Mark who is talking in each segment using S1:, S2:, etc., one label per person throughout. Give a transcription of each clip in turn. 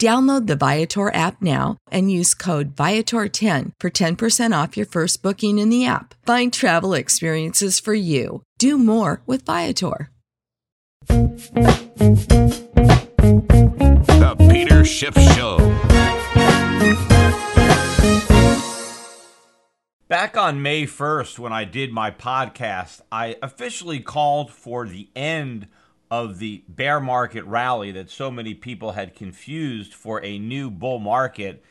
S1: Download the Viator app now and use code Viator10 for 10% off your first booking in the app. Find travel experiences for you. Do more with Viator.
S2: The Peter Schiff Show.
S3: Back on May 1st, when I did my podcast, I officially called for the end of the bear market rally that so many people had confused for a new bull market.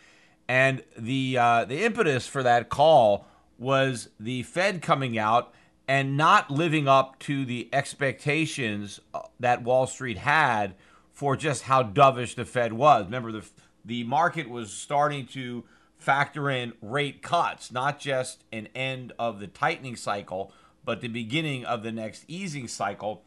S3: And the uh, the impetus for that call was the Fed coming out and not living up to the expectations uh, that Wall Street had for just how dovish the Fed was. Remember, the the market was starting to factor in rate cuts, not just an end of the tightening cycle, but the beginning of the next easing cycle.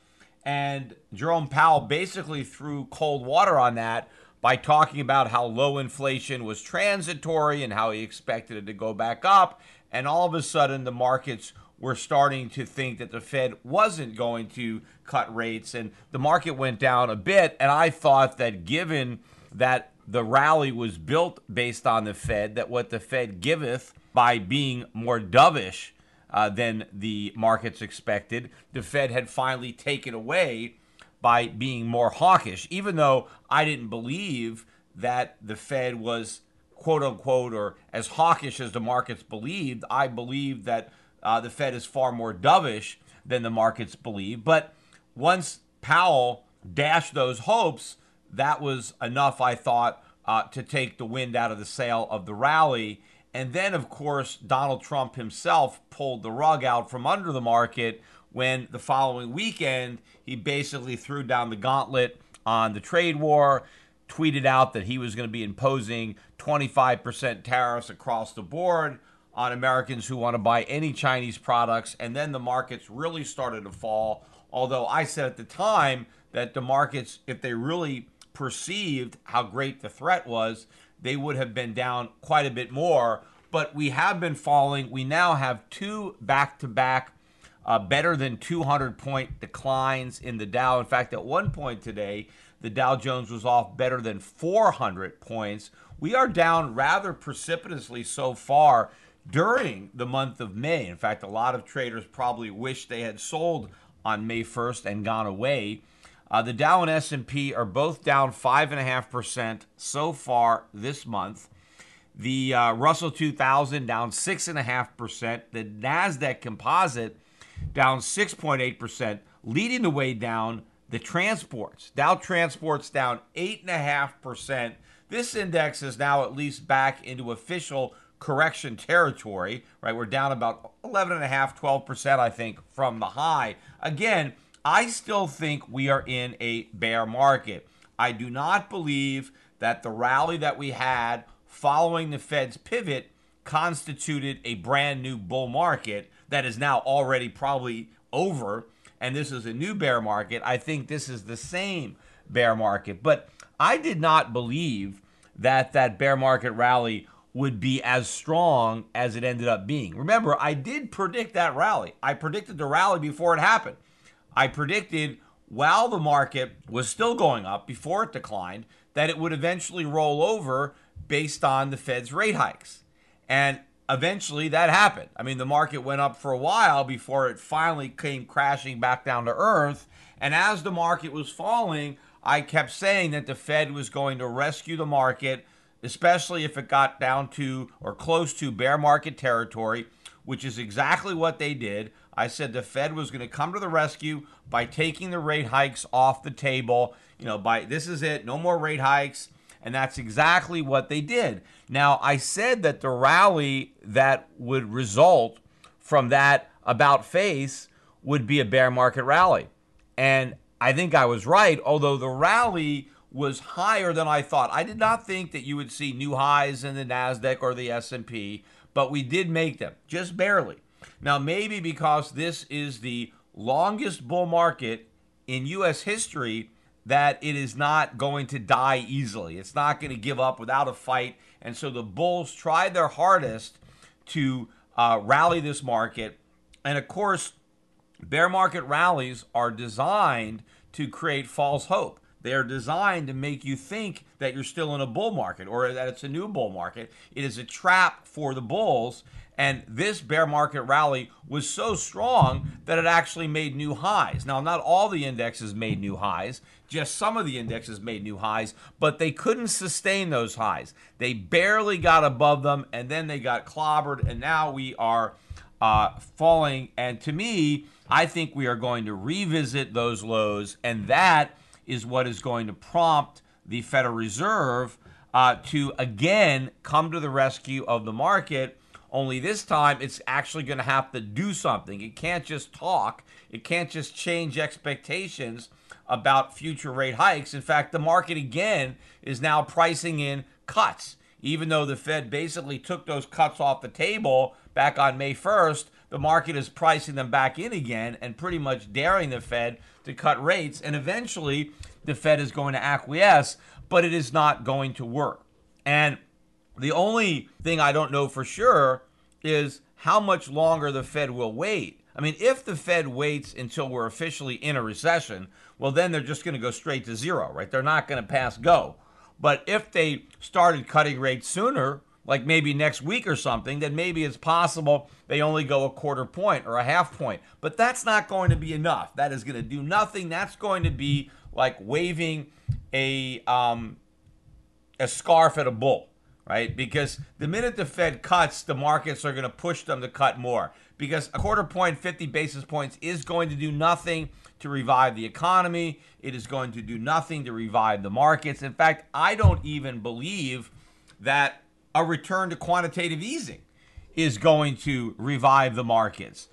S3: And Jerome Powell basically threw cold water on that by talking about how low inflation was transitory and how he expected it to go back up. And all of a sudden, the markets were starting to think that the Fed wasn't going to cut rates. And the market went down a bit. And I thought that given that the rally was built based on the Fed, that what the Fed giveth by being more dovish uh, than the markets expected. The Fed had finally taken away by being more hawkish, even though I didn't believe that the Fed was quote unquote or as hawkish as the markets believed. I believe that uh, the Fed is far more dovish than the markets believe. But once Powell dashed those hopes, that was enough, I thought, uh, to take the wind out of the sail of the rally. And then, of course, Donald Trump himself pulled the rug out from under the market when the following weekend he basically threw down the gauntlet on the trade war, tweeted out that he was going to be imposing 25% tariffs across the board on Americans who want to buy any Chinese products. And then the markets really started to fall. Although I said at the time that the markets, if they really perceived how great the threat was, they would have been down quite a bit more. But we have been falling. We now have two back to back better than 200 point declines in the Dow. In fact, at one point today, the Dow Jones was off better than 400 points. We are down rather precipitously so far during the month of May. In fact, a lot of traders probably wish they had sold on May 1st and gone away. Uh, the Dow and S&P are both down 5.5% so far this month. The uh, Russell 2000 down 6.5%. The NASDAQ composite down 6.8%, leading the way down the transports. Dow Transports down 8.5%. This index is now at least back into official correction territory, right? We're down about 11.5, 12%, I think, from the high. Again, I still think we are in a bear market. I do not believe that the rally that we had following the Fed's pivot constituted a brand new bull market that is now already probably over and this is a new bear market. I think this is the same bear market. But I did not believe that that bear market rally would be as strong as it ended up being. Remember, I did predict that rally. I predicted the rally before it happened. I predicted while the market was still going up before it declined that it would eventually roll over based on the Fed's rate hikes. And eventually that happened. I mean, the market went up for a while before it finally came crashing back down to earth. And as the market was falling, I kept saying that the Fed was going to rescue the market, especially if it got down to or close to bear market territory, which is exactly what they did. I said the Fed was going to come to the rescue by taking the rate hikes off the table. You know, by this is it, no more rate hikes. And that's exactly what they did. Now, I said that the rally that would result from that about face would be a bear market rally. And I think I was right, although the rally was higher than I thought. I did not think that you would see new highs in the Nasdaq or the S&P, but we did make them, just barely. Now, maybe because this is the longest bull market in US history, that it is not going to die easily. It's not going to give up without a fight. And so the Bulls tried their hardest to uh, rally this market. And of course, bear market rallies are designed to create false hope. They are designed to make you think that you're still in a bull market or that it's a new bull market. It is a trap for the bulls. And this bear market rally was so strong that it actually made new highs. Now, not all the indexes made new highs, just some of the indexes made new highs, but they couldn't sustain those highs. They barely got above them, and then they got clobbered, and now we are uh, falling. And to me, I think we are going to revisit those lows, and that is what is going to prompt the Federal Reserve uh, to again come to the rescue of the market only this time, it's actually going to have to do something. It can't just talk, it can't just change expectations about future rate hikes. In fact, the market again is now pricing in cuts. Even though the Fed basically took those cuts off the table back on May 1st, the market is pricing them back in again and pretty much daring the Fed to cut rates. And eventually, the Fed is going to acquiesce, but it is not going to work. And the only thing I don't know for sure is how much longer the Fed will wait. I mean, if the Fed waits until we're officially in a recession, well, then they're just going to go straight to zero, right? They're not going to pass go. But if they started cutting rates sooner, like maybe next week or something, then maybe it's possible they only go a quarter point or a half point. But that's not going to be enough. That is going to do nothing. That's going to be like waving a um, a scarf at a bull right? Because the minute the Fed cuts, the markets are going to push them to cut more. Because a quarter point, 50 basis points is going to do nothing to revive the economy. It is going to do nothing to revive the markets. In fact, I don't even believe that a return to quantitative easing is going to revive the markets.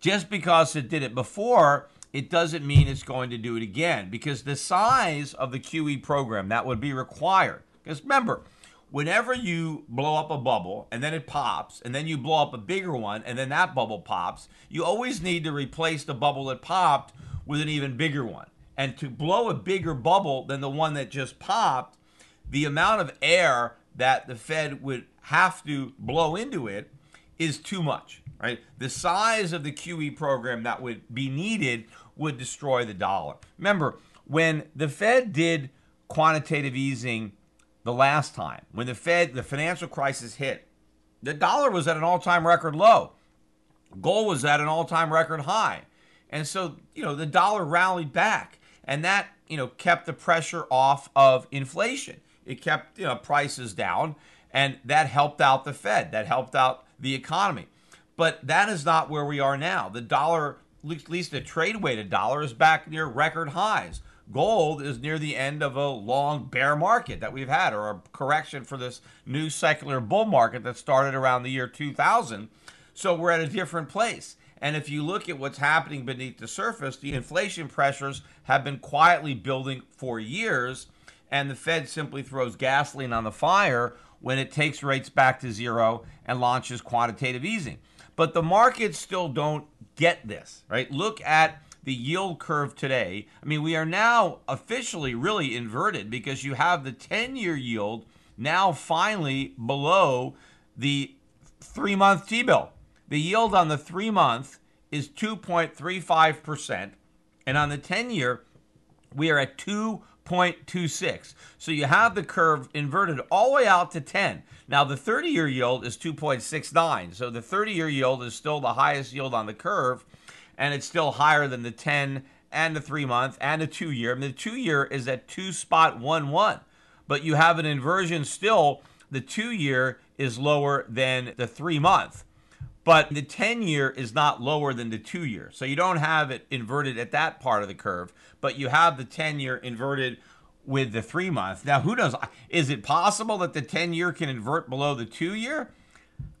S3: Just because it did it before, it doesn't mean it's going to do it again. Because the size of the QE program that would be required, because remember, whenever you blow up a bubble and then it pops and then you blow up a bigger one and then that bubble pops, you always need to replace the bubble that popped with an even bigger one. And to blow a bigger bubble than the one that just popped, the amount of air that the Fed would have to blow into it is too much, right? The size of the QE program that would be needed would destroy the dollar. Remember, when the Fed did quantitative easing the last time when the Fed, the financial crisis hit, the dollar was at an all time record low. Gold was at an all time record high. And so, you know, the dollar rallied back and that, you know, kept the pressure off of inflation. It kept, you know, prices down and that helped out the Fed. That helped out the economy. But that is not where we are now. The dollar, at least the trade weighted dollar, is back near record highs gold is near the end of a long bear market that we've had, or a correction for this new secular bull market that started around the year 2000. So we're at a different place. And if you look at what's happening beneath the surface, the inflation pressures have been quietly building for years. and the Fed simply throws gasoline on the fire when it takes rates back to zero and launches quantitative easing. But the markets still don't get this, right? Look at the yield curve today. I mean, we are now officially really inverted because you have the 10 year yield now finally below the three month T bill. The yield on the three month is 2.35%, and on the 10 year, we are at 2.26. So you have the curve inverted all the way out to 10. Now, the 30 year yield is 2.69. So the 30 year yield is still the highest yield on the curve, and it's still higher than the 10 and the three month and the two year. I mean, the two year is at 2 spot 11, but you have an inversion still. The two year is lower than the three month but the 10 year is not lower than the two year. So you don't have it inverted at that part of the curve, but you have the 10 year inverted with the three month. Now, who knows? Is it possible that the 10 year can invert below the two year?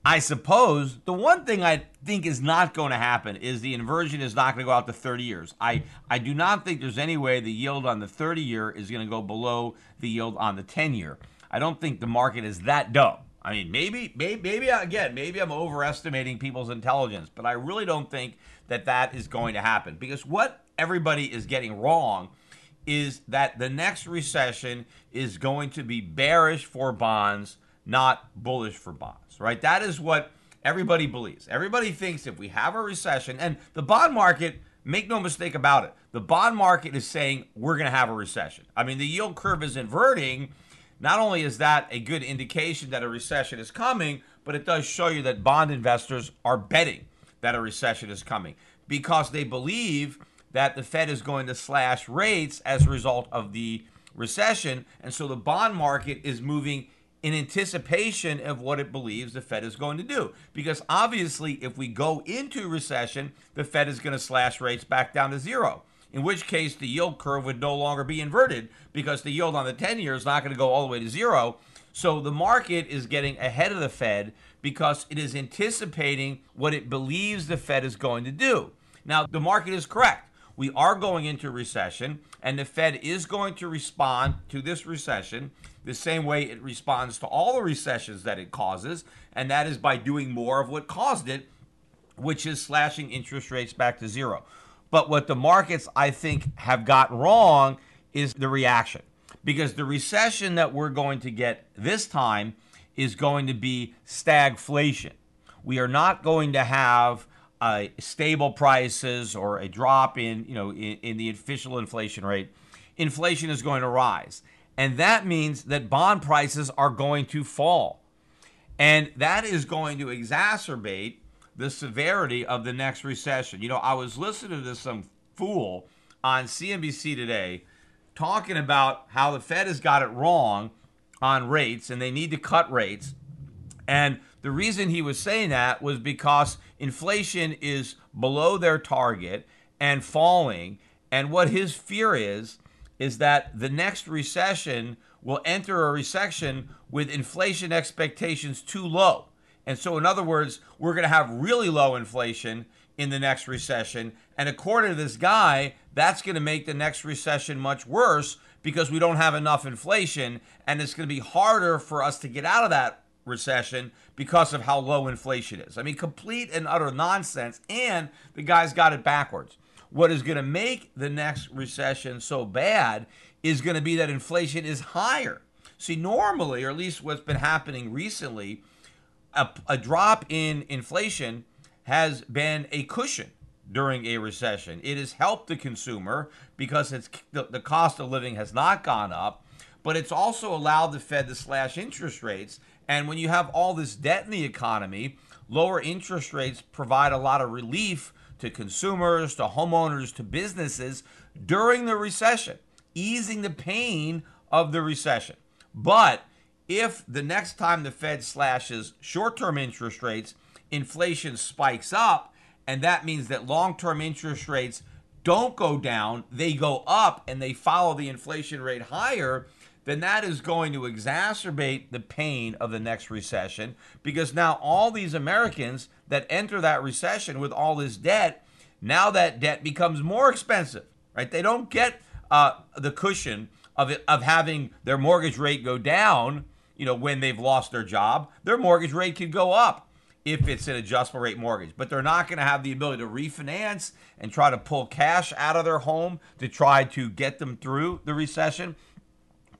S3: I suppose the one thing I think is not going to happen is the inversion is not going to go out to 30 years. I, I do not think there's any way the yield on the 30 year is going to go below the yield on the 10 year. I don't think the market is that dumb. I mean, maybe, maybe, maybe again, maybe I'm overestimating people's intelligence, but I really don't think that that is going to happen because what everybody is getting wrong is that the next recession is going to be bearish for bonds, not bullish for bonds, right? That is what everybody believes. Everybody thinks if we have a recession, and the bond market, make no mistake about it, the bond market is saying we're going to have a recession. I mean, the yield curve is inverting not only is that a good indication that a recession is coming, but it does show you that bond investors are betting that a recession is coming because they believe that the Fed is going to slash rates as a result of the recession. And so the bond market is moving in anticipation of what it believes the Fed is going to do. Because obviously, if we go into recession, the Fed is going to slash rates back down to zero in which case the yield curve would no longer be inverted because the yield on the 10 year is not going to go all the way to zero. So the market is getting ahead of the Fed because it is anticipating what it believes the Fed is going to do. Now, the market is correct. We are going into recession, and the Fed is going to respond to this recession the same way it responds to all the recessions that it causes, and that is by doing more of what caused it, which is slashing interest rates back to zero. But what the markets, I think, have got wrong is the reaction. Because the recession that we're going to get this time is going to be stagflation. We are not going to have uh, stable prices or a drop in, you know, in, in the official inflation rate. Inflation is going to rise. And that means that bond prices are going to fall. And that is going to exacerbate the severity of the next recession. You know, I was listening to some fool on CNBC today talking about how the Fed has got it wrong on rates and they need to cut rates. And the reason he was saying that was because inflation is below their target and falling. And what his fear is, is that the next recession will enter a recession with inflation expectations too low. And so, in other words, we're going to have really low inflation in the next recession. And according to this guy, that's going to make the next recession much worse because we don't have enough inflation. And it's going to be harder for us to get out of that recession because of how low inflation is. I mean, complete and utter nonsense. And the guy's got it backwards. What is going to make the next recession so bad is going to be that inflation is higher. See, normally, or at least what's been happening recently, a, a drop in inflation has been a cushion during a recession. It has helped the consumer because it's the, the cost of living has not gone up, but it's also allowed the Fed to slash interest rates. And when you have all this debt in the economy, lower interest rates provide a lot of relief to consumers, to homeowners, to businesses during the recession, easing the pain of the recession. But if the next time the Fed slashes short term interest rates, inflation spikes up, and that means that long term interest rates don't go down, they go up and they follow the inflation rate higher, then that is going to exacerbate the pain of the next recession because now all these Americans that enter that recession with all this debt, now that debt becomes more expensive, right? They don't get uh, the cushion of it, of having their mortgage rate go down, you know, when they've lost their job, their mortgage rate could go up if it's an adjustable rate mortgage. But they're not going to have the ability to refinance and try to pull cash out of their home to try to get them through the recession.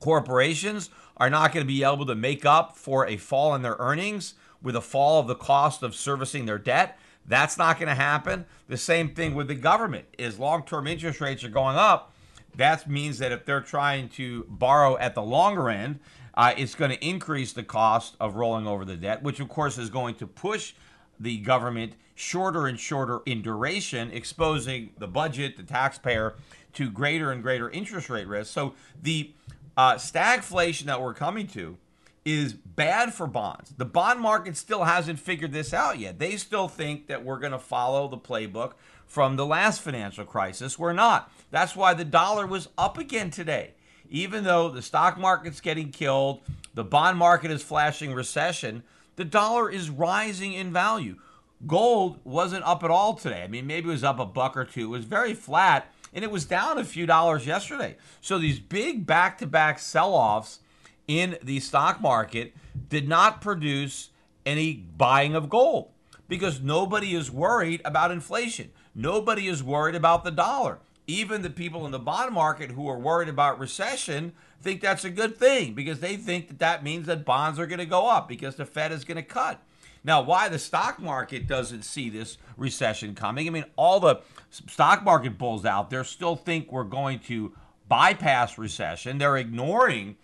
S3: Corporations are not going to be able to make up for a fall in their earnings with a fall of the cost of servicing their debt. That's not going to happen. The same thing with the government is long-term interest rates are going up. That means that if they're trying to borrow at the longer end, uh, it's going to increase the cost of rolling over the debt, which of course is going to push the government shorter and shorter in duration, exposing the budget, the taxpayer, to greater and greater interest rate risk. So the uh, stagflation that we're coming to is bad for bonds. The bond market still hasn't figured this out yet. They still think that we're going to follow the playbook from the last financial crisis. We're not. That's why the dollar was up again today. Even though the stock market's getting killed, the bond market is flashing recession, the dollar is rising in value. Gold wasn't up at all today. I mean, maybe it was up a buck or two. It was very flat, and it was down a few dollars yesterday. So these big back to back sell offs in the stock market did not produce any buying of gold because nobody is worried about inflation. Nobody is worried about the dollar. Even the people in the bond market who are worried about recession think that's a good thing because they think that that means that bonds are going to go up because the Fed is going to cut. Now, why the stock market doesn't see this recession coming? I mean, all the stock market bulls out there still think we're going to bypass recession. They're ignoring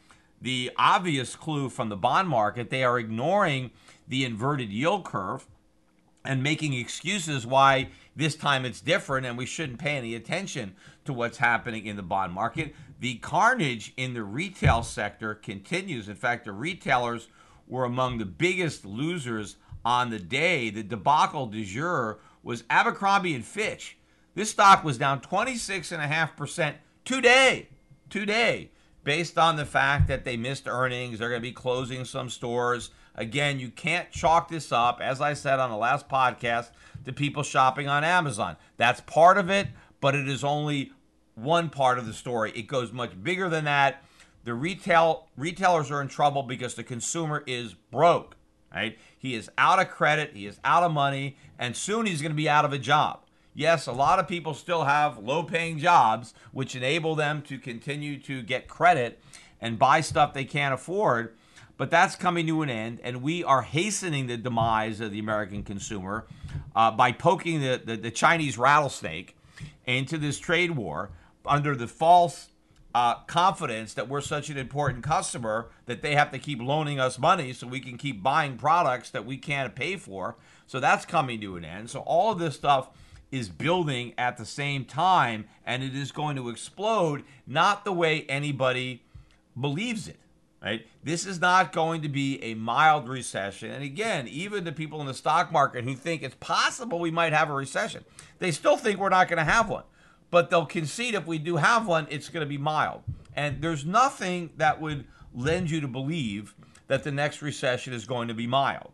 S3: the obvious clue from the bond market. They are ignoring the inverted yield curve and making excuses why this time it's different and we shouldn't pay any attention to what's happening in the bond market. The carnage in the retail sector continues. In fact, the retailers were among the biggest losers on the day. The debacle du jour was Abercrombie and Fitch. This stock was down 26.5% today. Today based on the fact that they missed earnings. They're going to be closing some stores. Again, you can't chalk this up, as I said on the last podcast, to people shopping on Amazon. That's part of it, but it is only one part of the story. It goes much bigger than that. The retail retailers are in trouble because the consumer is broke, right? He is out of credit, he is out of money, and soon he's going to be out of a job. Yes, a lot of people still have low paying jobs, which enable them to continue to get credit and buy stuff they can't afford. But that's coming to an end, and we are hastening the demise of the American consumer uh, by poking the, the, the, Chinese rattlesnake into this trade war under the false uh, confidence that we're such an important customer that they have to keep loaning us money so we can keep buying products that we can't pay for. So that's coming to an end. So all of this stuff is building at the same time and it is going to explode not the way anybody believes it right? This is not going to be a mild recession. And again even the people in the stock market who think it's possible we might have a recession they still think we're not going to have one. But they'll concede if we do have one it's going to be mild. And there's nothing that would lend you to believe that the next recession is going to be mild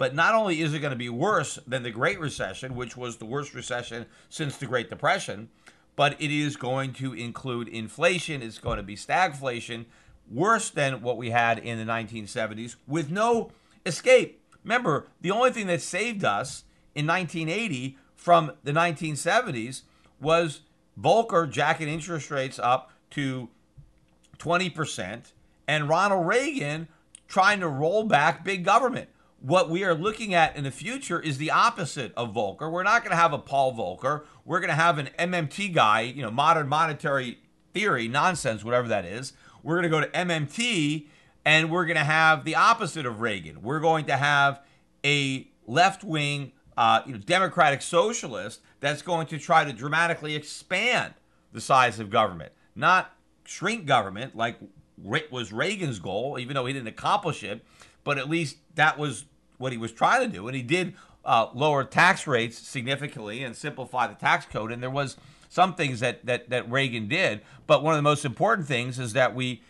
S3: but not only is it going to be worse than the Great Recession, which was the worst recession since the Great Depression, but it is going to include inflation. It's going to be stagflation, worse than what we had in the 1970s, with no escape. Remember, the only thing that saved us in 1980 from the 1970s was Volcker jacking interest rates up to 20% and Ronald Reagan trying to roll back big government what we are looking at in the future is the opposite of Volcker. We're not going to have a Paul Volcker. We're going to have an MMT guy, you know, modern monetary theory, nonsense, whatever that is. We're going to go to MMT and we're going to have the opposite of Reagan. We're going to have a left wing, uh, you know, democratic socialist that's going to try to dramatically expand the size of government, not shrink government like was Reagan's goal, even though he didn't accomplish it. But at least that was what he was trying to do, and he did uh, lower tax rates significantly and simplify the tax code. And there was some things that, that that Reagan did, but one of the most important things is that we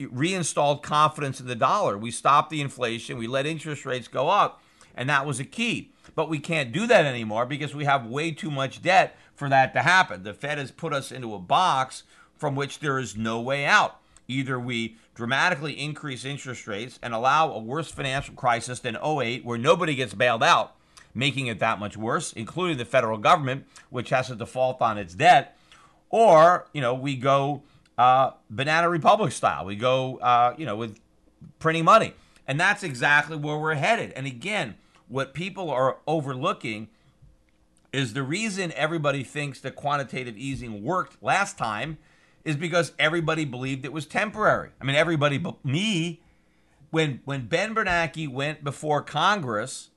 S3: reinstalled confidence in the dollar. We stopped the inflation. We let interest rates go up, and that was a key. But we can't do that anymore because we have way too much debt for that to happen. The Fed has put us into a box from which there is no way out. Either we dramatically increase interest rates and allow a worse financial crisis than 08, where nobody gets bailed out, making it that much worse, including the federal government, which has to default on its debt, or you know we go uh, banana republic style. We go uh, you know with printing money, and that's exactly where we're headed. And again, what people are overlooking is the reason everybody thinks that quantitative easing worked last time is because everybody believed it was temporary. I mean, everybody but me. When when Ben Bernanke went before Congress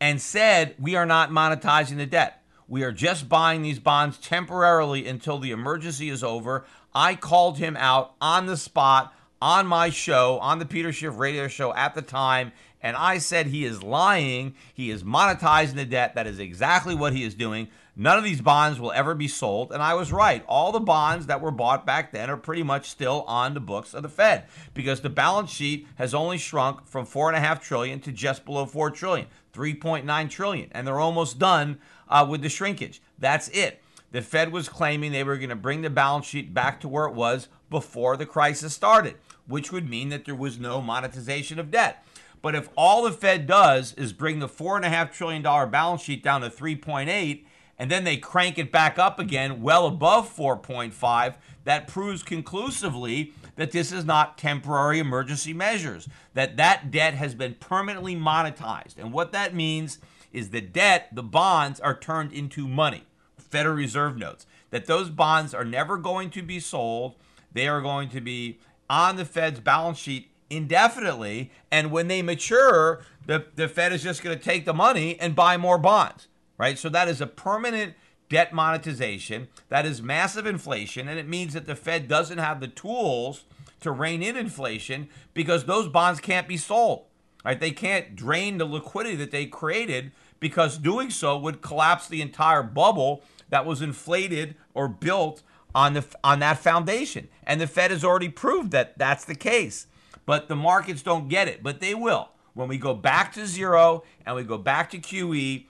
S3: and said we are not monetizing the debt, we are just buying these bonds temporarily until the emergency is over. I called him out on the spot on my show, on the Peter Schiff radio show at the time, and I said he is lying. He is monetizing the debt. That is exactly what he is doing. None of these bonds will ever be sold. And I was right. All the bonds that were bought back then are pretty much still on the books of the Fed because the balance sheet has only shrunk from four and a half trillion to just below four trillion, 3.9 trillion. And they're almost done uh, with the shrinkage. That's it. The Fed was claiming they were going to bring the balance sheet back to where it was before the crisis started, which would mean that there was no monetization of debt. But if all the Fed does is bring the $4.5 trillion balance sheet down to 3.8, and then they crank it back up again well above 4.5, that proves conclusively that this is not temporary emergency measures, that that debt has been permanently monetized. And what that means is the debt, the bonds, are turned into money, Federal Reserve notes, that those bonds are never going to be sold. They are going to be on the Fed's balance sheet indefinitely. And when they mature, the, the Fed is just going to take the money and buy more bonds, right? So that is a permanent debt monetization. That is massive inflation. And it means that the Fed doesn't have the tools to rein in inflation because those bonds can't be sold, right? They can't drain the liquidity that they created because doing so would collapse the entire bubble that was inflated or built on the on that foundation. And the Fed has already proved that that's the case. But the markets don't get it, but they will. When we go back to zero and we go back to QE,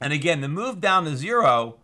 S3: and again, the move down to zero,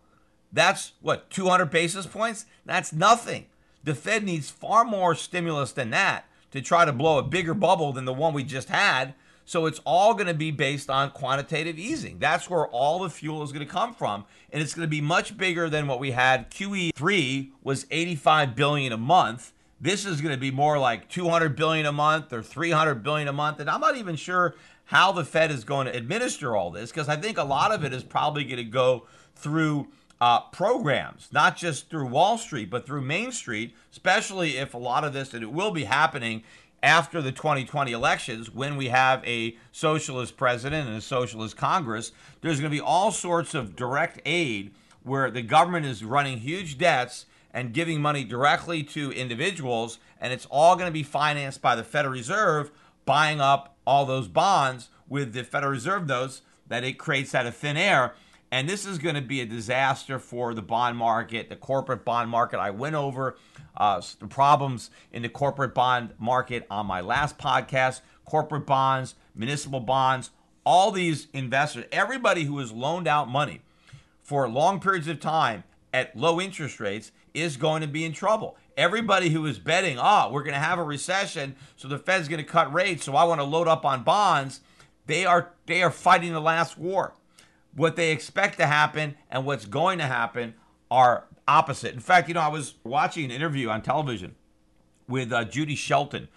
S3: that's what, 200 basis points? That's nothing. The Fed needs far more stimulus than that to try to blow a bigger bubble than the one we just had. So it's all going to be based on quantitative easing. That's where all the fuel is going to come from, and it's going to be much bigger than what we had. QE3 was 85 billion a month. This is going to be more like 200 billion a month or 300 billion a month, and I'm not even sure how the Fed is going to administer all this because I think a lot of it is probably going to go through uh, programs, not just through Wall Street, but through Main Street, especially if a lot of this, and it will be happening after the 2020 elections when we have a socialist president and a socialist Congress. There's going to be all sorts of direct aid where the government is running huge debts and giving money directly to individuals, and it's all going to be financed by the Federal Reserve buying up all those bonds with the Federal Reserve notes that it creates out of thin air. And this is going to be a disaster for the bond market, the corporate bond market. I went over uh, the problems in the corporate bond market on my last podcast. Corporate bonds, municipal bonds, all these investors, everybody who has loaned out money for long periods of time at low interest rates is going to be in trouble. Everybody who is betting, oh, we're going to have a recession, so the Fed's going to cut rates, so I want to load up on bonds, they are they are fighting the last war. What they expect to happen and what's going to happen are opposite. In fact, you know, I was watching an interview on television with uh, Judy Shelton,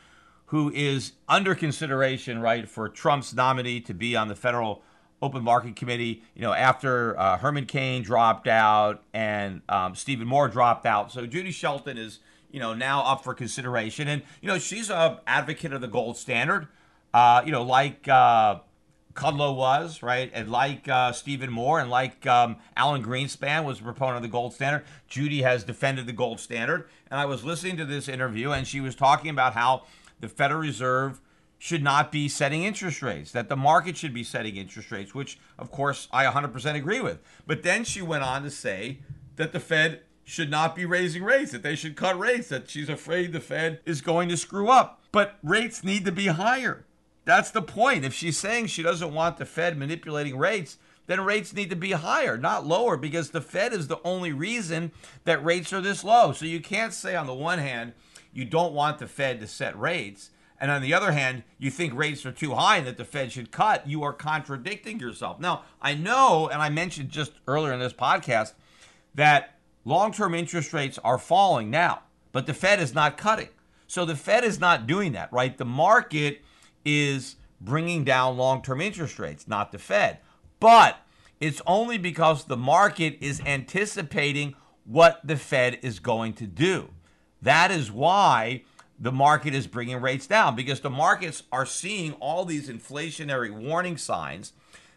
S3: who is under consideration, right, for Trump's nominee to be on the federal Open Market Committee, you know, after uh, Herman Cain dropped out and um, Stephen Moore dropped out. So Judy Shelton is, you know, now up for consideration. And, you know, she's a advocate of the gold standard, uh, you know, like uh, Kudlow was, right? And like uh, Stephen Moore and like um, Alan Greenspan was a proponent of the gold standard. Judy has defended the gold standard. And I was listening to this interview and she was talking about how the Federal Reserve should not be setting interest rates, that the market should be setting interest rates, which, of course, I 100% agree with. But then she went on to say that the Fed should not be raising rates, that they should cut rates, that she's afraid the Fed is going to screw up. But rates need to be higher. That's the point. If she's saying she doesn't want the Fed manipulating rates, then rates need to be higher, not lower, because the Fed is the only reason that rates are this low. So you can't say, on the one hand, you don't want the Fed to set rates. And on the other hand, you think rates are too high and that the Fed should cut. You are contradicting yourself. Now, I know, and I mentioned just earlier in this podcast, that long term interest rates are falling now, but the Fed is not cutting. So the Fed is not doing that, right? The market is bringing down long term interest rates, not the Fed. But it's only because the market is anticipating what the Fed is going to do. That is why the market is bringing rates down because the markets are seeing all these inflationary warning signs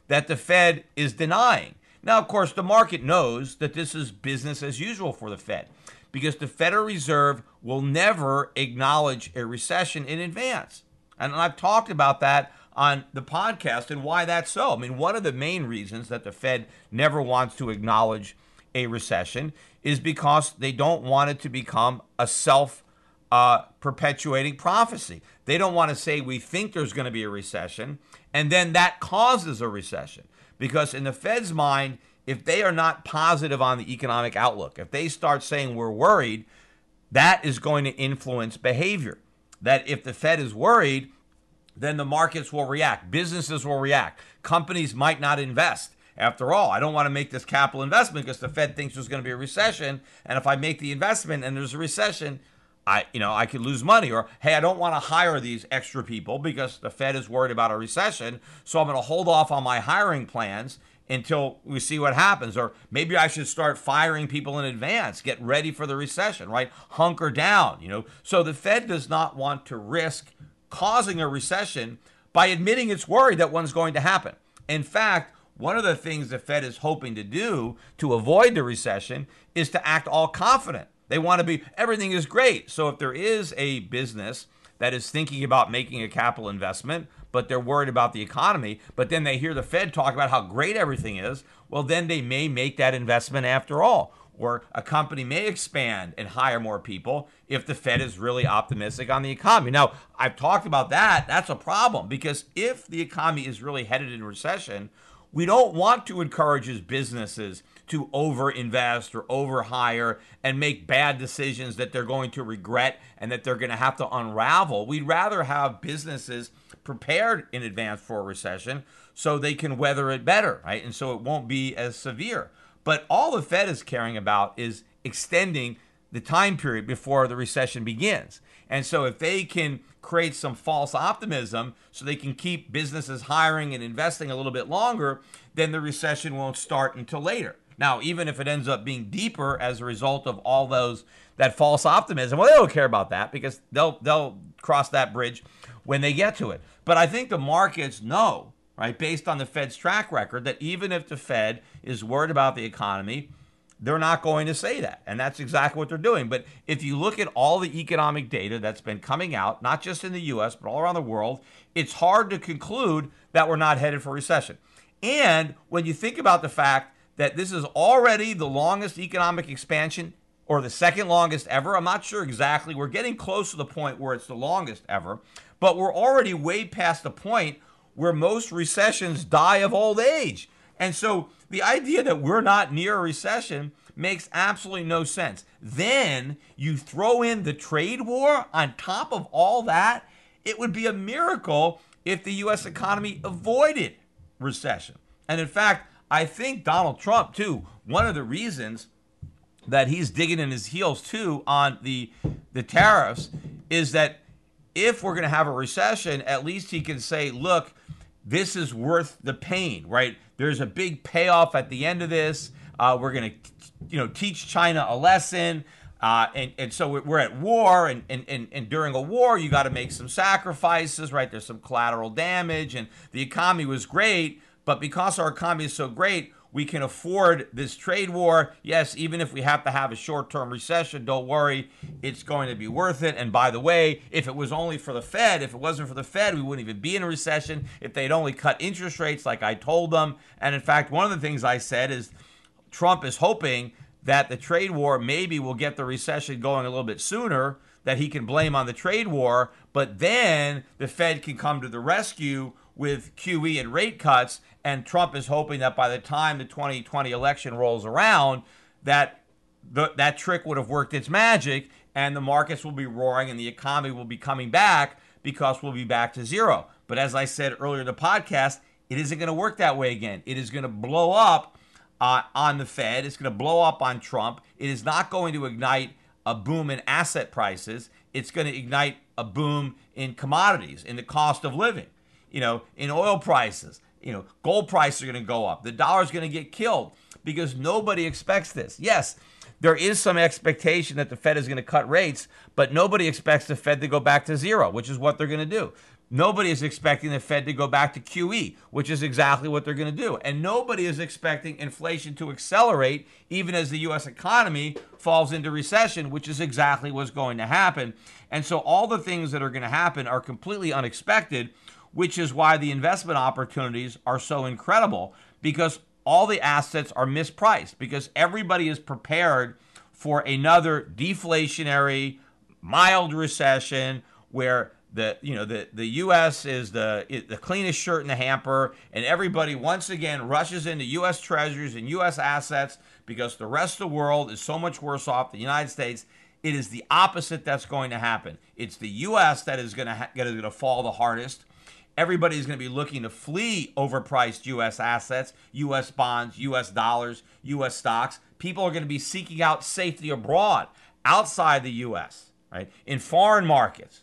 S3: that the Fed is denying. Now, of course, the market knows that this is business as usual for the Fed because the Federal Reserve will never acknowledge a recession in advance. And I've talked about that on the podcast and why that's so. I mean, one of the main reasons that the Fed never wants to acknowledge a recession is because they don't want it to become a self uh, perpetuating prophecy. They don't want to say we think there's going to be a recession and then that causes a recession. Because in the Fed's mind, if they are not positive on the economic outlook, if they start saying we're worried, that is going to influence behavior. That if the Fed is worried, then the markets will react, businesses will react, companies might not invest. After all, I don't want to make this capital investment because the Fed thinks there's going to be a recession, and if I make the investment and there's a recession, I you know I could lose money. Or hey, I don't want to hire these extra people because the Fed is worried about a recession, so I'm going to hold off on my hiring plans until we see what happens. Or maybe I should start firing people in advance, get ready for the recession, right? Hunker down, you know. So the Fed does not want to risk causing a recession by admitting it's worried that one's going to happen. In fact, one of the things the Fed is hoping to do to avoid the recession is to act all confident. They want to be, everything is great. So if there is a business that is thinking about making a capital investment, but they're worried about the economy, but then they hear the Fed talk about how great everything is, well, then they may make that investment after all. Or a company may expand and hire more people if the Fed is really optimistic on the economy. Now, I've talked about that. That's a problem because if the economy is really headed in recession, we don't want to encourage businesses to overinvest or overhire and make bad decisions that they're going to regret and that they're going to have to unravel. We'd rather have businesses prepared in advance for a recession so they can weather it better, right? And so it won't be as severe. But all the Fed is caring about is extending the time period before the recession begins. And so if they can create some false optimism so they can keep businesses hiring and investing a little bit longer, then the recession won't start until later. Now, even if it ends up being deeper as a result of all those that false optimism, well, they don't care about that because they'll they'll cross that bridge when they get to it. But I think the markets know, right, based on the Fed's track record, that even if the Fed is worried about the economy, they're not going to say that. And that's exactly what they're doing. But if you look at all the economic data that's been coming out, not just in the US, but all around the world, it's hard to conclude that we're not headed for recession. And when you think about the fact that this is already the longest economic expansion or the second longest ever, I'm not sure exactly. We're getting close to the point where it's the longest ever, but we're already way past the point where most recessions die of old age. And so the idea that we're not near a recession makes absolutely no sense. Then you throw in the trade war on top of all that. It would be a miracle if the U.S. economy avoided recession. And in fact, I think Donald Trump, too, one of the reasons that he's digging in his heels, too, on the, the tariffs is that if we're going to have a recession, at least he can say, look, this is worth the pain, right? There's a big payoff at the end of this. Uh, we're going to, you know, teach China a lesson. Uh, and, and so we're at war, and, and, and, and during a war, you got to make some sacrifices, right? There's some collateral damage, and the economy was great, but because our economy is so great, we can afford this trade war. Yes, even if we have to have a short term recession, don't worry, it's going to be worth it. And by the way, if it was only for the Fed, if it wasn't for the Fed, we wouldn't even be in a recession. If they'd only cut interest rates like I told them. And in fact, one of the things I said is Trump is hoping that the trade war maybe will get the recession going a little bit sooner that he can blame on the trade war, but then the Fed can come to the rescue with QE and rate cuts. And Trump is hoping that by the time the 2020 election rolls around, that the, that trick would have worked its magic and the markets will be roaring and the economy will be coming back because we'll be back to zero. But as I said earlier in the podcast, it isn't going to work that way again. It is going to blow up uh, on the Fed. It's going to blow up on Trump. It is not going to ignite a boom in asset prices. It's going to ignite a boom in commodities, in the cost of living, you know, in oil prices. You know, gold prices are going to go up. The dollar is going to get killed because nobody expects this. Yes, there is some expectation that the Fed is going to cut rates, but nobody expects the Fed to go back to zero, which is what they're going to do. Nobody is expecting the Fed to go back to QE, which is exactly what they're going to do. And nobody is expecting inflation to accelerate even as the U.S. economy falls into recession, which is exactly what's going to happen. And so all the things that are going to happen are completely unexpected, which is why the investment opportunities are so incredible because all the assets are mispriced because everybody is prepared for another deflationary, mild recession where the you know the the U.S. is the the cleanest shirt in the hamper, and everybody once again rushes into U.S. Treasuries and U.S. assets because the rest of the world is so much worse off than the United States. It is the opposite that's going to happen. It's the U.S. that is going to ha- going to fall the hardest. Everybody is going to be looking to flee overpriced U.S. assets, U.S. bonds, U.S. dollars, U.S. stocks. People are going to be seeking out safety abroad, outside the U.S. Right in foreign markets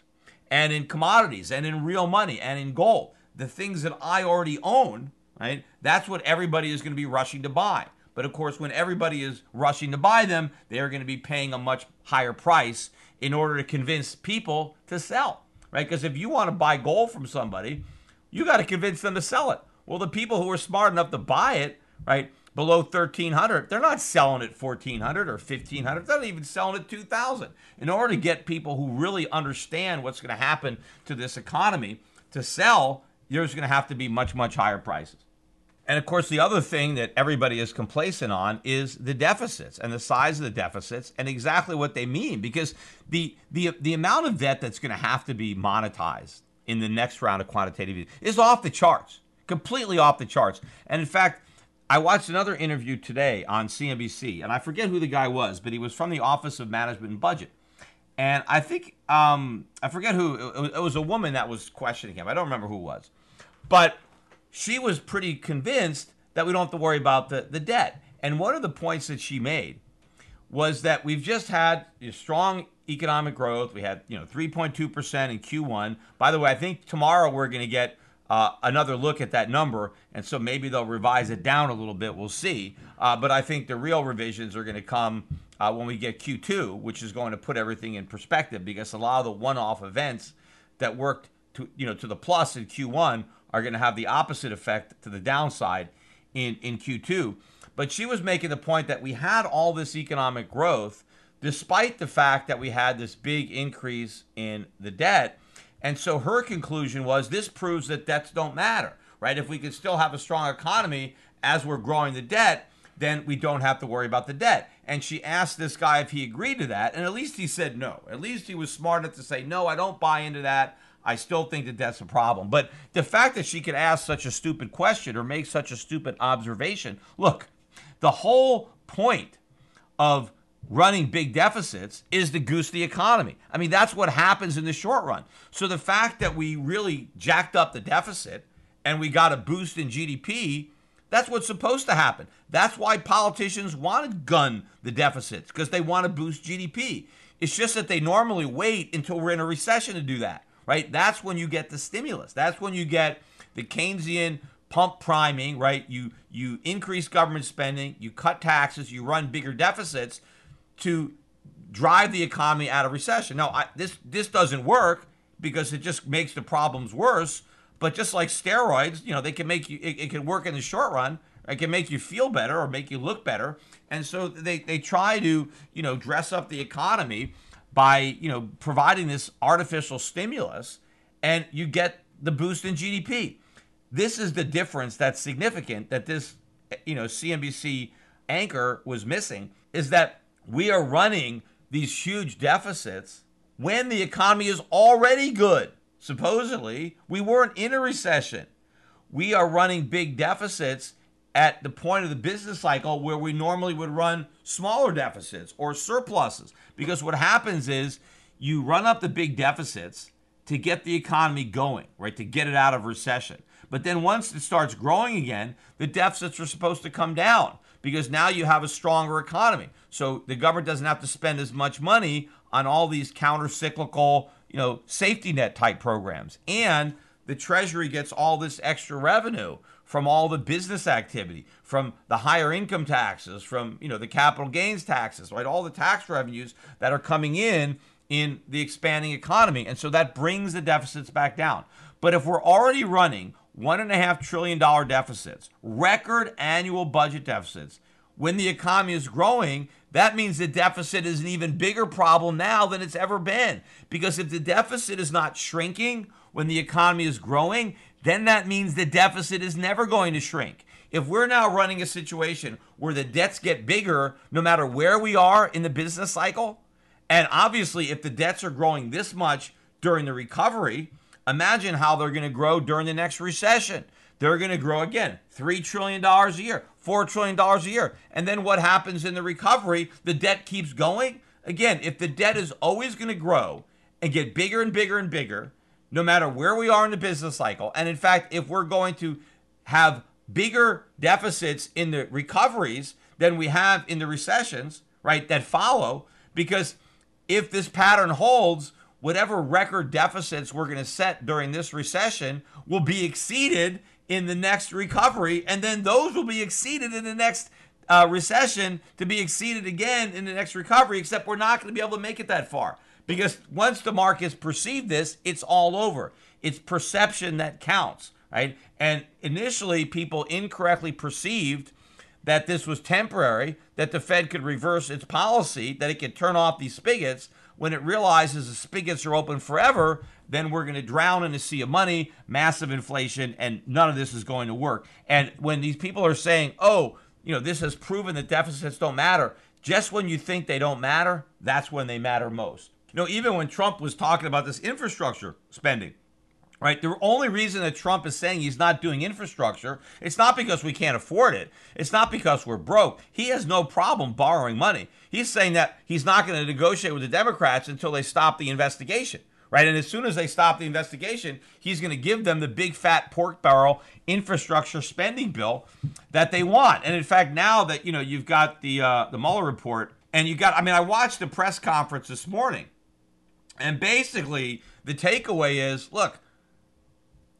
S3: and in commodities and in real money and in gold. The things that I already own, right? That's what everybody is going to be rushing to buy. But of course, when everybody is rushing to buy them, they are going to be paying a much higher price in order to convince people to sell, right? Because if you want to buy gold from somebody, you got to convince them to sell it. Well, the people who are smart enough to buy it, right, below 1300 they're not selling at 1400 or 1500 they're not even selling at 2000 in order to get people who really understand what's going to happen to this economy to sell there's going to have to be much much higher prices and of course the other thing that everybody is complacent on is the deficits and the size of the deficits and exactly what they mean because the the the amount of debt that's going to have to be monetized in the next round of quantitative easing is off the charts completely off the charts and in fact I watched another interview today on CNBC, and I forget who the guy was, but he was from the Office of Management and Budget. And I think, um, I forget who, it was a woman that was questioning him. I don't remember who it was. But she was pretty convinced that we don't have to worry about the, the debt. And one of the points that she made was that we've just had strong economic growth. We had, you know, 3.2% in Q1. By the way, I think tomorrow we're going to get uh, another look at that number, and so maybe they'll revise it down a little bit. We'll see. Uh, but I think the real revisions are going to come uh, when we get Q2, which is going to put everything in perspective because a lot of the one-off events that worked to you know to the plus in Q1 are going to have the opposite effect to the downside in in Q2. But she was making the point that we had all this economic growth despite the fact that we had this big increase in the debt and so her conclusion was this proves that debts don't matter, right? If we can still have a strong economy as we're growing the debt, then we don't have to worry about the debt. And she asked this guy if he agreed to that, and at least he said no. At least he was smart enough to say, no, I don't buy into that. I still think that that's a problem. But the fact that she could ask such a stupid question or make such a stupid observation look, the whole point of running big deficits is to goose the economy. I mean, that's what happens in the short run. So the fact that we really jacked up the deficit and we got a boost in GDP, that's what's supposed to happen. That's why politicians want to gun the deficits because they want to boost GDP. It's just that they normally wait until we're in a recession to do that, right? That's when you get the stimulus. That's when you get the Keynesian pump priming, right? You you increase government spending, you cut taxes, you run bigger deficits to drive the economy out of recession. Now, I, this this doesn't work because it just makes the problems worse. But just like steroids, you know, they can make you. It, it can work in the short run. It can make you feel better or make you look better. And so they they try to you know dress up the economy by you know providing this artificial stimulus, and you get the boost in GDP. This is the difference that's significant that this you know CNBC anchor was missing is that we are running these huge deficits when the economy is already good. Supposedly, we weren't in a recession. We are running big deficits at the point of the business cycle where we normally would run smaller deficits or surpluses. Because what happens is you run up the big deficits to get the economy going, right? To get it out of recession. But then once it starts growing again, the deficits are supposed to come down because now you have a stronger economy. So the government doesn't have to spend as much money on all these counter-cyclical, you know, safety net type programs. And the treasury gets all this extra revenue from all the business activity, from the higher income taxes, from, you know, the capital gains taxes, right? All the tax revenues that are coming in in the expanding economy. And so that brings the deficits back down. But if we're already running $1.5 trillion deficits, record annual budget deficits, when the economy is growing, that means the deficit is an even bigger problem now than it's ever been. Because if the deficit is not shrinking when the economy is growing, then that means the deficit is never going to shrink. If we're now running a situation where the debts get bigger no matter where we are in the business cycle, and obviously if the debts are growing this much during the recovery, imagine how they're going to grow during the next recession. They're going to grow again, $3 trillion a year, $4 trillion a year. And then what happens in the recovery? The debt keeps going. Again, if the debt is always going to grow and get bigger and bigger and bigger, no matter where we are in the business cycle, and in fact, if we're going to have bigger deficits in the recoveries than we have in the recessions, right, that follow, because if this pattern holds, whatever record deficits we're going to set during this recession will be exceeded in the next recovery, and then those will be exceeded in the next uh, recession to be exceeded again in the next recovery, except we're not going to be able to make it that far. Because once the markets perceive this, it's all over. It's perception that counts, right? And initially, people incorrectly perceived that this was temporary, that the Fed could reverse its policy, that it could turn off these spigots. When it realizes the spigots are open forever, then we're going to drown in a sea of money, massive inflation, and none of this is going to work. And when these people are saying, oh, you know, this has proven that deficits don't matter, just when you think they don't matter, that's when they matter most. You know, even when Trump was talking about this infrastructure spending, right? The only reason that Trump is saying he's not doing infrastructure, it's not because we can't afford it. It's not because we're broke. He has no problem borrowing money. He's saying that he's not going to negotiate with the Democrats until they stop the investigation, right? And as soon as they stop the investigation, he's going to give them the big fat pork barrel infrastructure spending bill that they want. And in fact, now that you know you've got the uh, the Mueller report, and you got, I mean, I watched the press conference this morning and basically, the takeaway is look,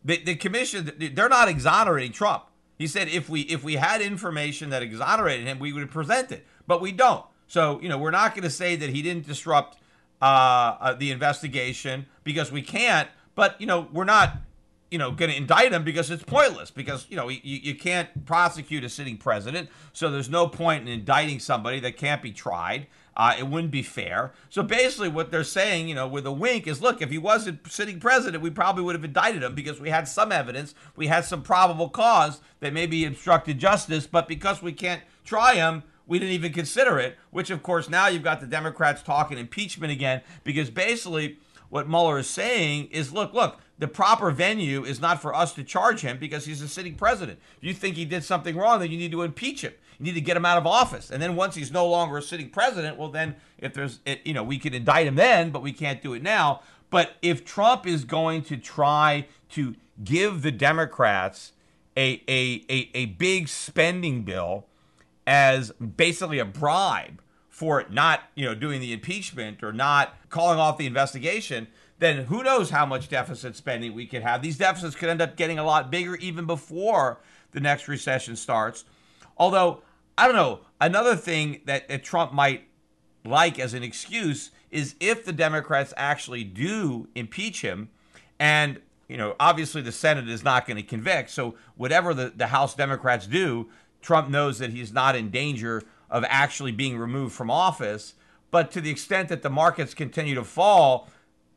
S3: the, the commission, they're not exonerating Trump. He said if we if we had information that exonerated him, we would present it, but we don't. So you know we're not going to say that he didn't disrupt uh, uh, the investigation because we can't. But you know we're not you know going to indict him because it's pointless because you know you, you can't prosecute a sitting president. So there's no point in indicting somebody that can't be tried. Uh, it wouldn't be fair. So basically, what they're saying, you know, with a wink, is look, if he wasn't sitting president, we probably would have indicted him because we had some evidence, we had some probable cause that maybe obstructed justice, but because we can't try him, we didn't even consider it. Which, of course, now you've got the Democrats talking impeachment again because basically what Mueller is saying is look, look, the proper venue is not for us to charge him because he's a sitting president. If you think he did something wrong, then you need to impeach him. You need to get him out of office. And then once he's no longer a sitting president, well, then if there's, you know, we could indict him then, but we can't do it now. But if Trump is going to try to give the Democrats a, a, a, a big spending bill as basically a bribe for not, you know, doing the impeachment or not calling off the investigation, then who knows how much deficit spending we could have. These deficits could end up getting a lot bigger even before the next recession starts. Although I don't know. Another thing that, that Trump might like as an excuse is if the Democrats actually do impeach him, and you know, obviously the Senate is not going to convict. So whatever the, the House Democrats do, Trump knows that he's not in danger of actually being removed from office. But to the extent that the markets continue to fall,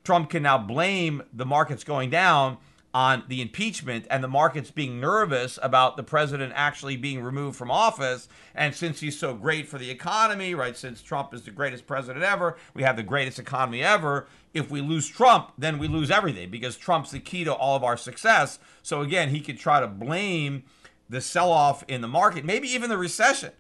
S3: Trump can now blame the markets going down on the impeachment and the markets being nervous about the president actually being removed from office. And since he's so great for the economy, right, since Trump is the greatest president ever, we have the greatest economy ever. If we lose Trump, then we lose everything because Trump's the key to all of our success. So again, he could try to blame the sell off in the market, maybe even the recession,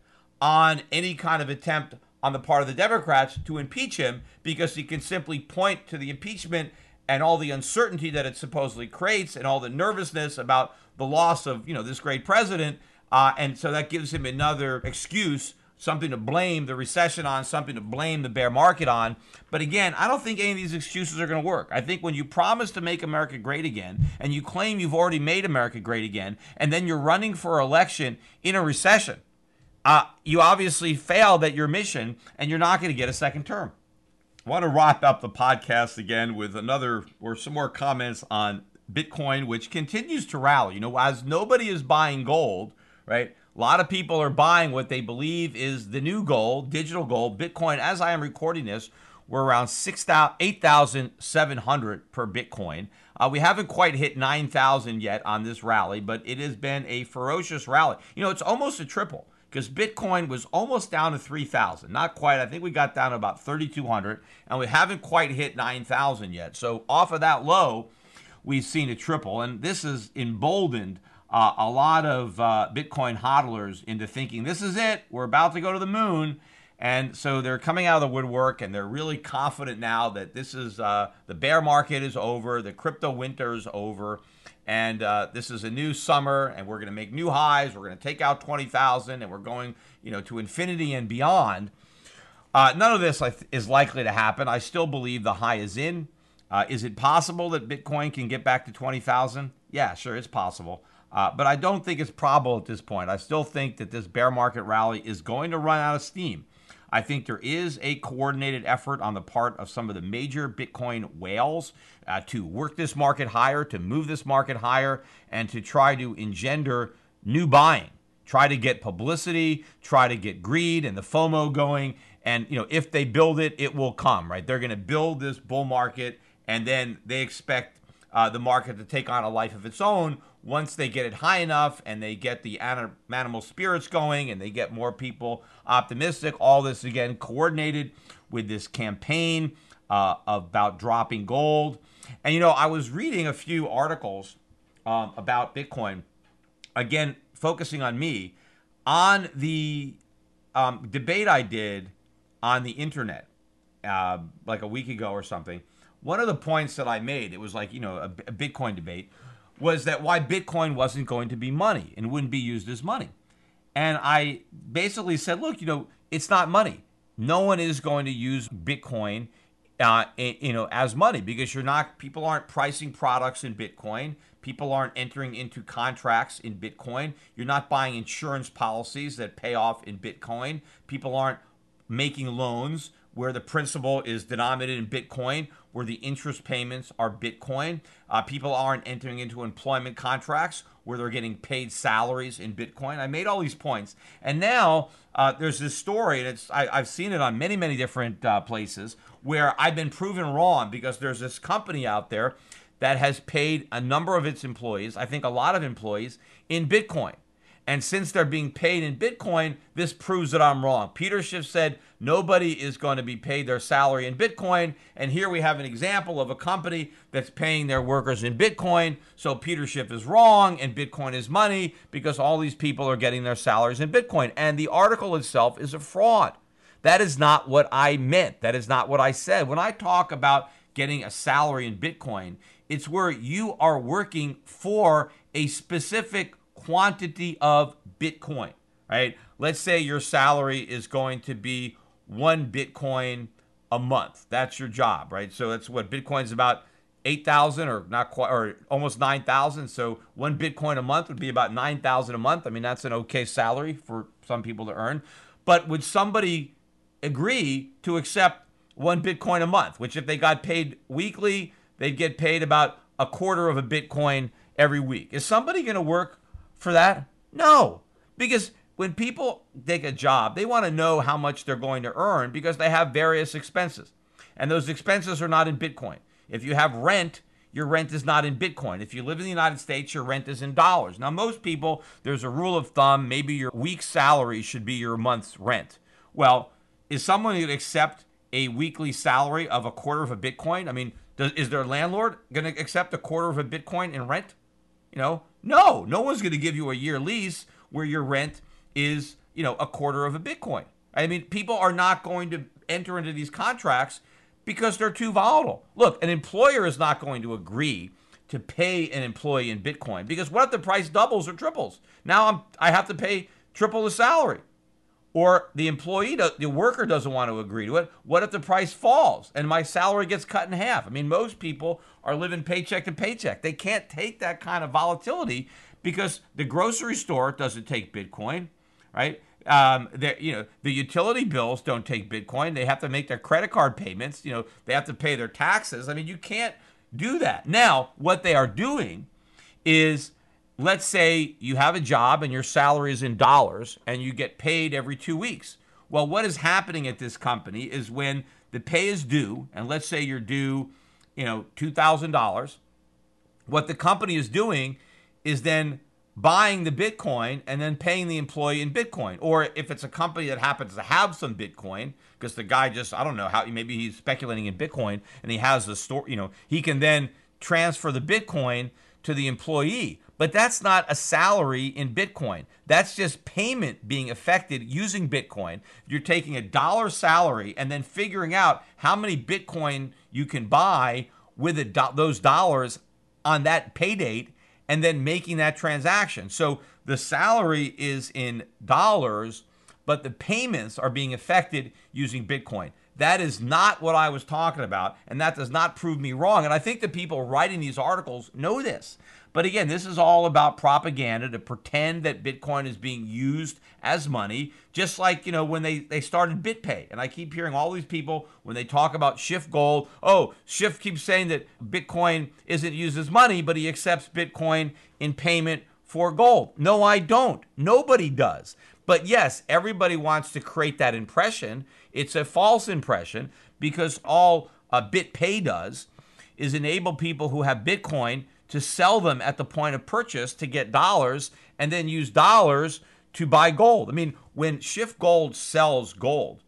S3: on any kind of attempt on the part of the Democrats to impeach him because he can simply point to the impeachment and all the uncertainty that it supposedly creates and all the nervousness about the loss of you know this great president uh, and so that gives him another excuse something to blame the recession on, something to blame the bear market on. But again, I don't think any of these excuses are going to work. I think when you promise to make America great again and you claim you've already made America great again, and then you're running for election in a recession, uh, you obviously failed at your mission and you're not going to get a second term. I want to wrap up the podcast again with another or some more comments on Bitcoin, which continues to rally. You know, as nobody is buying gold, right? A lot of people are buying what they believe is the new gold, digital gold. Bitcoin, as I am recording this, we're around 8,700 per Bitcoin. Uh, we haven't quite hit 9,000 yet on this rally, but it has been a ferocious rally. You know, it's almost a triple because Bitcoin was almost down to 3,000. Not quite. I think we got down to about 3,200, and we haven't quite hit 9,000 yet. So, off of that low, we've seen a triple, and this is emboldened uh, a lot of uh, Bitcoin hodlers into thinking this is it, we're about to go to the moon. And so they're coming out of the woodwork and they're really confident now that this is uh, the bear market is over, the crypto winter is over, and uh, this is a new summer and we're going to make new highs. We're going to take out 20,000 and we're going, you know, to infinity and beyond. Uh, none of this is likely to happen. I still believe the high is in. Uh, is it possible that Bitcoin can get back to 20,000? Yeah, sure, it's possible. Uh, but I don't think it's probable at this point. I still think that this bear market rally is going to run out of steam. I think there is a coordinated effort on the part of some of the major Bitcoin whales uh, to work this market higher, to move this market higher, and to try to engender new buying. Try to get publicity, try to get greed and the FOMO going. And you know, if they build it, it will come. Right? They're going to build this bull market, and then they expect uh, the market to take on a life of its own once they get it high enough and they get the animal spirits going and they get more people optimistic. All this again coordinated with this campaign uh, about dropping gold. And you know, I was reading a few articles um, about Bitcoin, again focusing on me, on the um, debate I did on the internet uh, like a week ago or something one of the points that I made, it was like, you know, a, a Bitcoin debate, was that why Bitcoin wasn't going to be money and wouldn't be used as money. And I basically said, look, you know, it's not money. No one is going to use Bitcoin, uh, you know, as money because you're not. People aren't pricing products in Bitcoin. People aren't entering into contracts in Bitcoin. You're not buying insurance policies that pay off in Bitcoin. People aren't making loans where the principal is denominated in Bitcoin, where the interest payments are Bitcoin. Uh, people aren't entering into employment contracts where they're getting paid salaries in Bitcoin. I made all these points, and now uh, there's this story, and it's I, have seen it on many, many different uh, places where I've been proven wrong because there's this company out there that has paid a number of its employees, I think a lot of employees, in Bitcoin. And since they're being paid in Bitcoin, this proves that I'm wrong. Peter Schiff said nobody is going to be paid their salary in Bitcoin. And here we have an example of a company that's paying their workers in Bitcoin. So Peter Schiff is wrong and Bitcoin is money because all these people are getting their salaries in Bitcoin. And the article itself is a fraud. That is not what I meant. That is not what I said. When I talk about getting a salary in Bitcoin, it's where you are working for a specific quantity of Bitcoin, right? Let's say your salary is going to be one Bitcoin a month. That's your job, right? So that's what Bitcoin's about 8,000 or not quite, or almost 9,000. So one Bitcoin a month would be about 9,000 a month. I mean, that's an okay salary for some people to earn. But would somebody agree to accept one Bitcoin a month, which if they got paid weekly, they'd get paid about a quarter of a Bitcoin every week? Is somebody going to work for that? No, because when people take a job, they want to know how much they're going to earn because they have various expenses. And those expenses are not in Bitcoin. If you have rent, your rent is not in Bitcoin. If you live in the United States, your rent is in dollars. Now, most people, there's a rule of thumb maybe your week's salary should be your month's rent. Well, is someone going to accept a weekly salary of a quarter of a Bitcoin? I mean, does, is their landlord going to accept a quarter of a Bitcoin in rent? You know, no, no one's going to give you a year lease where your rent is, you know, a quarter of a Bitcoin. I mean, people are not going to enter into these contracts because they're too volatile. Look, an employer is not going to agree to pay an employee in Bitcoin because what if the price doubles or triples? Now I'm I have to pay triple the salary. Or the employee, the worker doesn't want to agree to it. What if the price falls and my salary gets cut in half? I mean, most people are living paycheck to paycheck. They can't take that kind of volatility because the grocery store doesn't take Bitcoin, right? Um, you know, the utility bills don't take Bitcoin. They have to make their credit card payments. You know, they have to pay their taxes. I mean, you can't do that. Now, what they are doing is let's say you have a job and your salary is in dollars and you get paid every two weeks. Well, what is happening at this company is when the pay is due, and let's say you're due, you know, $2,000, what the company is doing is then buying the Bitcoin and then paying the employee in Bitcoin. Or if it's a company that happens to have some Bitcoin, because the guy just, I don't know how, maybe he's speculating in Bitcoin and he has the store, you know, he can then transfer the Bitcoin to the employee. But that's not a salary in Bitcoin. That's just payment being affected using Bitcoin. You're taking a dollar salary and then figuring out how many Bitcoin you can buy with do- those dollars on that pay date and then making that transaction. So the salary is in dollars, but the payments are being affected using Bitcoin. That is not what I was talking about, and that does not prove me wrong. And I think the people writing these articles know this. But again, this is all about propaganda to pretend that Bitcoin is being used as money, just like, you know, when they, they started BitPay. And I keep hearing all these people when they talk about Schiff Gold, oh, Schiff keeps saying that Bitcoin isn't used as money, but he accepts Bitcoin in payment for gold. No, I don't. Nobody does. But yes, everybody wants to create that impression. It's a false impression because all uh, BitPay does is enable people who have Bitcoin to sell them at the point of purchase to get dollars and then use dollars to buy gold. I mean, when Schiff Gold sells gold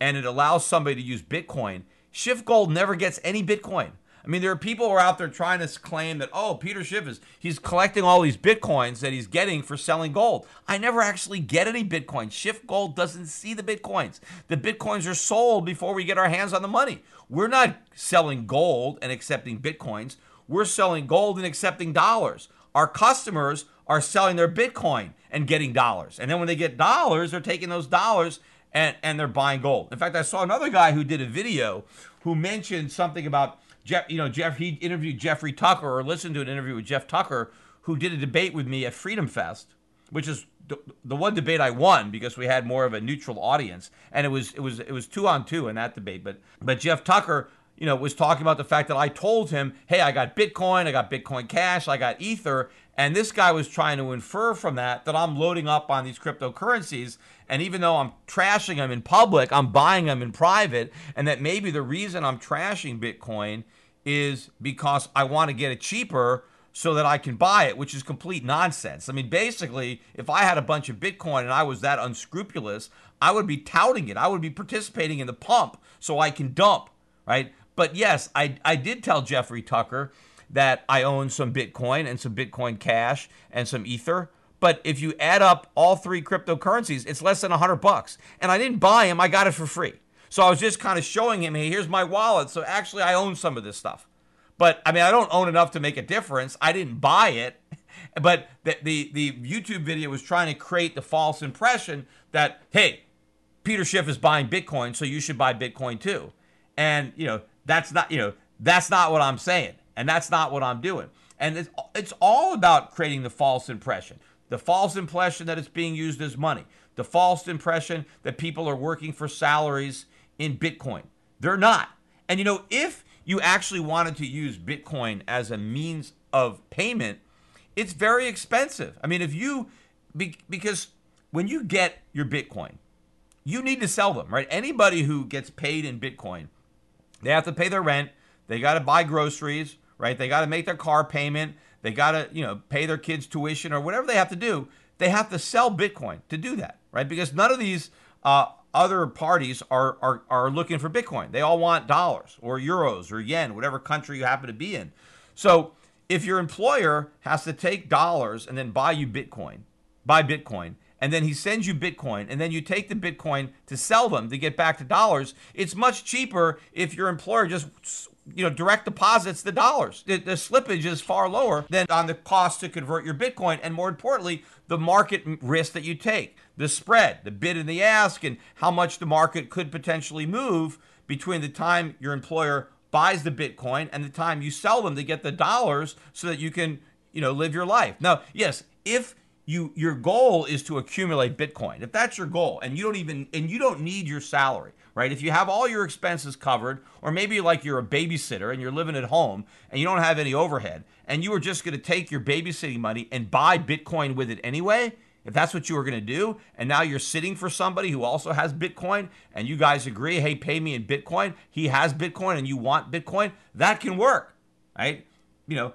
S3: and it allows somebody to use Bitcoin, Schiff Gold never gets any Bitcoin. I mean, there are people who are out there trying to claim that, oh, Peter Schiff is he's collecting all these bitcoins that he's getting for selling gold. I never actually get any bitcoins. Schiff Gold doesn't see the bitcoins. The bitcoins are sold before we get our hands on the money. We're not selling gold and accepting bitcoins we're selling gold and accepting dollars. Our customers are selling their Bitcoin and getting dollars. And then when they get dollars, they're taking those dollars and, and they're buying gold. In fact, I saw another guy who did a video who mentioned something about Jeff, you know, Jeff, he interviewed Jeffrey Tucker or listened to an interview with Jeff Tucker, who did a debate with me at Freedom Fest, which is the, one debate I won because we had more of a neutral audience, and it was it was it was two on two in that debate. But but Jeff Tucker you know, was talking about the fact that I told him, hey, I got Bitcoin, I got Bitcoin Cash, I got Ether. And this guy was trying to infer from that that I'm loading up on these cryptocurrencies. And even though I'm trashing them in public, I'm buying them in private. And that maybe the reason I'm trashing Bitcoin is because I want to get it cheaper so that I can buy it, which is complete nonsense. I mean, basically, if I had a bunch of Bitcoin and I was that unscrupulous, I would be touting it. I would be participating in the pump so I can dump, right? But yes, I, I did tell Jeffrey Tucker that I own some Bitcoin and some Bitcoin Cash and some Ether. But if you add up all three cryptocurrencies, it's less than 100 bucks. And I didn't buy them, I got it for free. So I was just kind of showing him, hey, here's my wallet. So actually, I own some of this stuff. But I mean, I don't own enough to make a difference. I didn't buy it. But the, the, the YouTube video was trying to create the false impression that, hey, Peter Schiff is buying Bitcoin, so you should buy Bitcoin too. And, you know, that's not, you know, that's not what I'm saying. And that's not what I'm doing. And it's, it's all about creating the false impression. The false impression that it's being used as money. The false impression that people are working for salaries in Bitcoin. They're not. And you know, if you actually wanted to use Bitcoin as a means of payment, it's very expensive. I mean, if you, because when you get your Bitcoin, you need to sell them, right? Anybody who gets paid in Bitcoin they have to pay their rent. They got to buy groceries, right? They got to make their car payment. They got to, you know, pay their kids' tuition or whatever they have to do. They have to sell Bitcoin to do that, right? Because none of these uh, other parties are, are are looking for Bitcoin. They all want dollars or euros or yen, whatever country you happen to be in. So if your employer has to take dollars and then buy you Bitcoin, buy Bitcoin, and then he sends you Bitcoin, and then you take the Bitcoin to sell them to get back to dollars, it's much cheaper if your employer just you know direct deposits the dollars. The, the slippage is far lower than on the cost to convert your Bitcoin, and more importantly, the market risk that you take, the spread, the bid and the ask, and how much the market could potentially move between the time your employer buys the Bitcoin and the time you sell them to get the dollars so that you can, you know, live your life. Now, yes, if you your goal is to accumulate Bitcoin, if that's your goal, and you don't even and you don't need your salary, right? If you have all your expenses covered, or maybe like you're a babysitter and you're living at home and you don't have any overhead, and you are just going to take your babysitting money and buy Bitcoin with it anyway, if that's what you were going to do, and now you're sitting for somebody who also has Bitcoin, and you guys agree, hey, pay me in Bitcoin, he has Bitcoin, and you want Bitcoin, that can work, right? You know,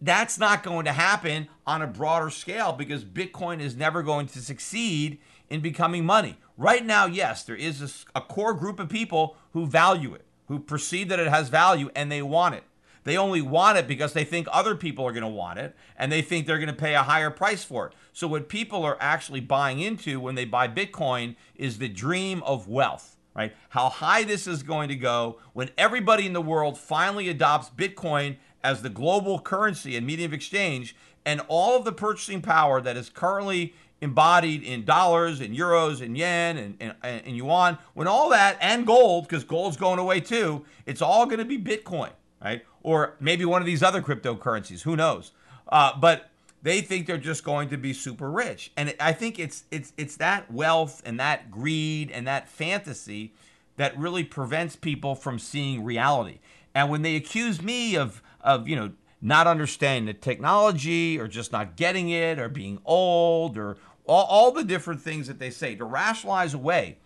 S3: that's not going to happen on a broader scale because Bitcoin is never going to succeed in becoming money. Right now, yes, there is a, a core group of people who value it, who perceive that it has value, and they want it. They only want it because they think other people are going to want it and they think they're going to pay a higher price for it. So, what people are actually buying into when they buy Bitcoin is the dream of wealth, right? How high this is going to go when everybody in the world finally adopts Bitcoin as the global currency and medium of exchange, and all of the purchasing power that is currently embodied in dollars and euros and yen and, and, and yuan, when all that and gold, because gold's going away too, it's all going to be Bitcoin, right? or maybe one of these other cryptocurrencies. Who knows? Uh, but they think they're just going to be super rich, and I think it's it's it's that wealth and that greed and that fantasy that really prevents people from seeing reality. And when they accuse me of of you know not understanding the technology or just not getting it or being old or all, all the different things that they say to rationalize away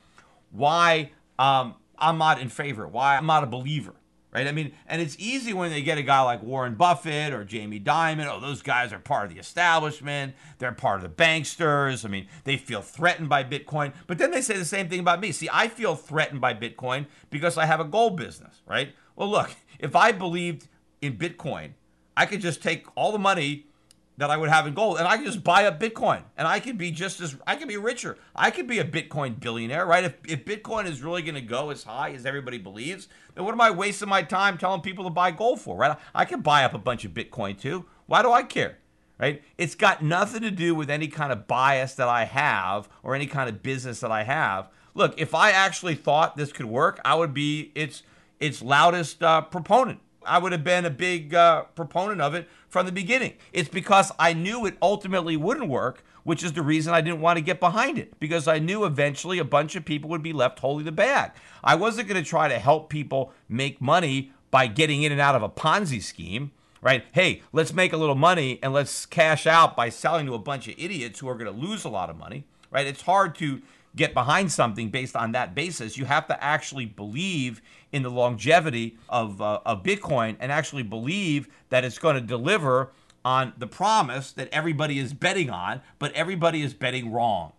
S3: why um, I'm not in favor, why I'm not a believer right? I mean, and it's easy when they get a guy like Warren Buffett or Jamie Dimon. Oh, those guys are part of the establishment. They're part of the banksters. I mean, they feel threatened by Bitcoin. But then they say the same thing about me. See, I feel threatened by Bitcoin because I have a gold business, right? Well, look, if I believed in Bitcoin, I could just take all the money that I would have in gold, and I could just buy a Bitcoin, and I could be just as I could be richer. I could be a Bitcoin billionaire, right? If if Bitcoin is really going to go as high as everybody believes, then what am I wasting my time telling people to buy gold for, right? I could buy up a bunch of Bitcoin too. Why do I care? Right? It's got nothing to do with any kind of bias that I have or any kind of business that I have. Look, if I actually thought this could work, I would be its its loudest uh, proponent. I would have been a big uh, proponent of it from the beginning. It's because I knew it ultimately wouldn't work, which is the reason I didn't want to get behind it, because I knew eventually a bunch of people would be left holding the bag. I wasn't going to try to help people make money by getting in and out of a Ponzi scheme, right? Hey, let's make a little money and let's cash out by selling to a bunch of idiots who are going to lose a lot of money, right? It's hard to get behind something based on that basis. You have to actually believe in the longevity of, uh, of Bitcoin and actually believe that it's going to deliver on the promise that everybody is betting on, but everybody is betting wrong.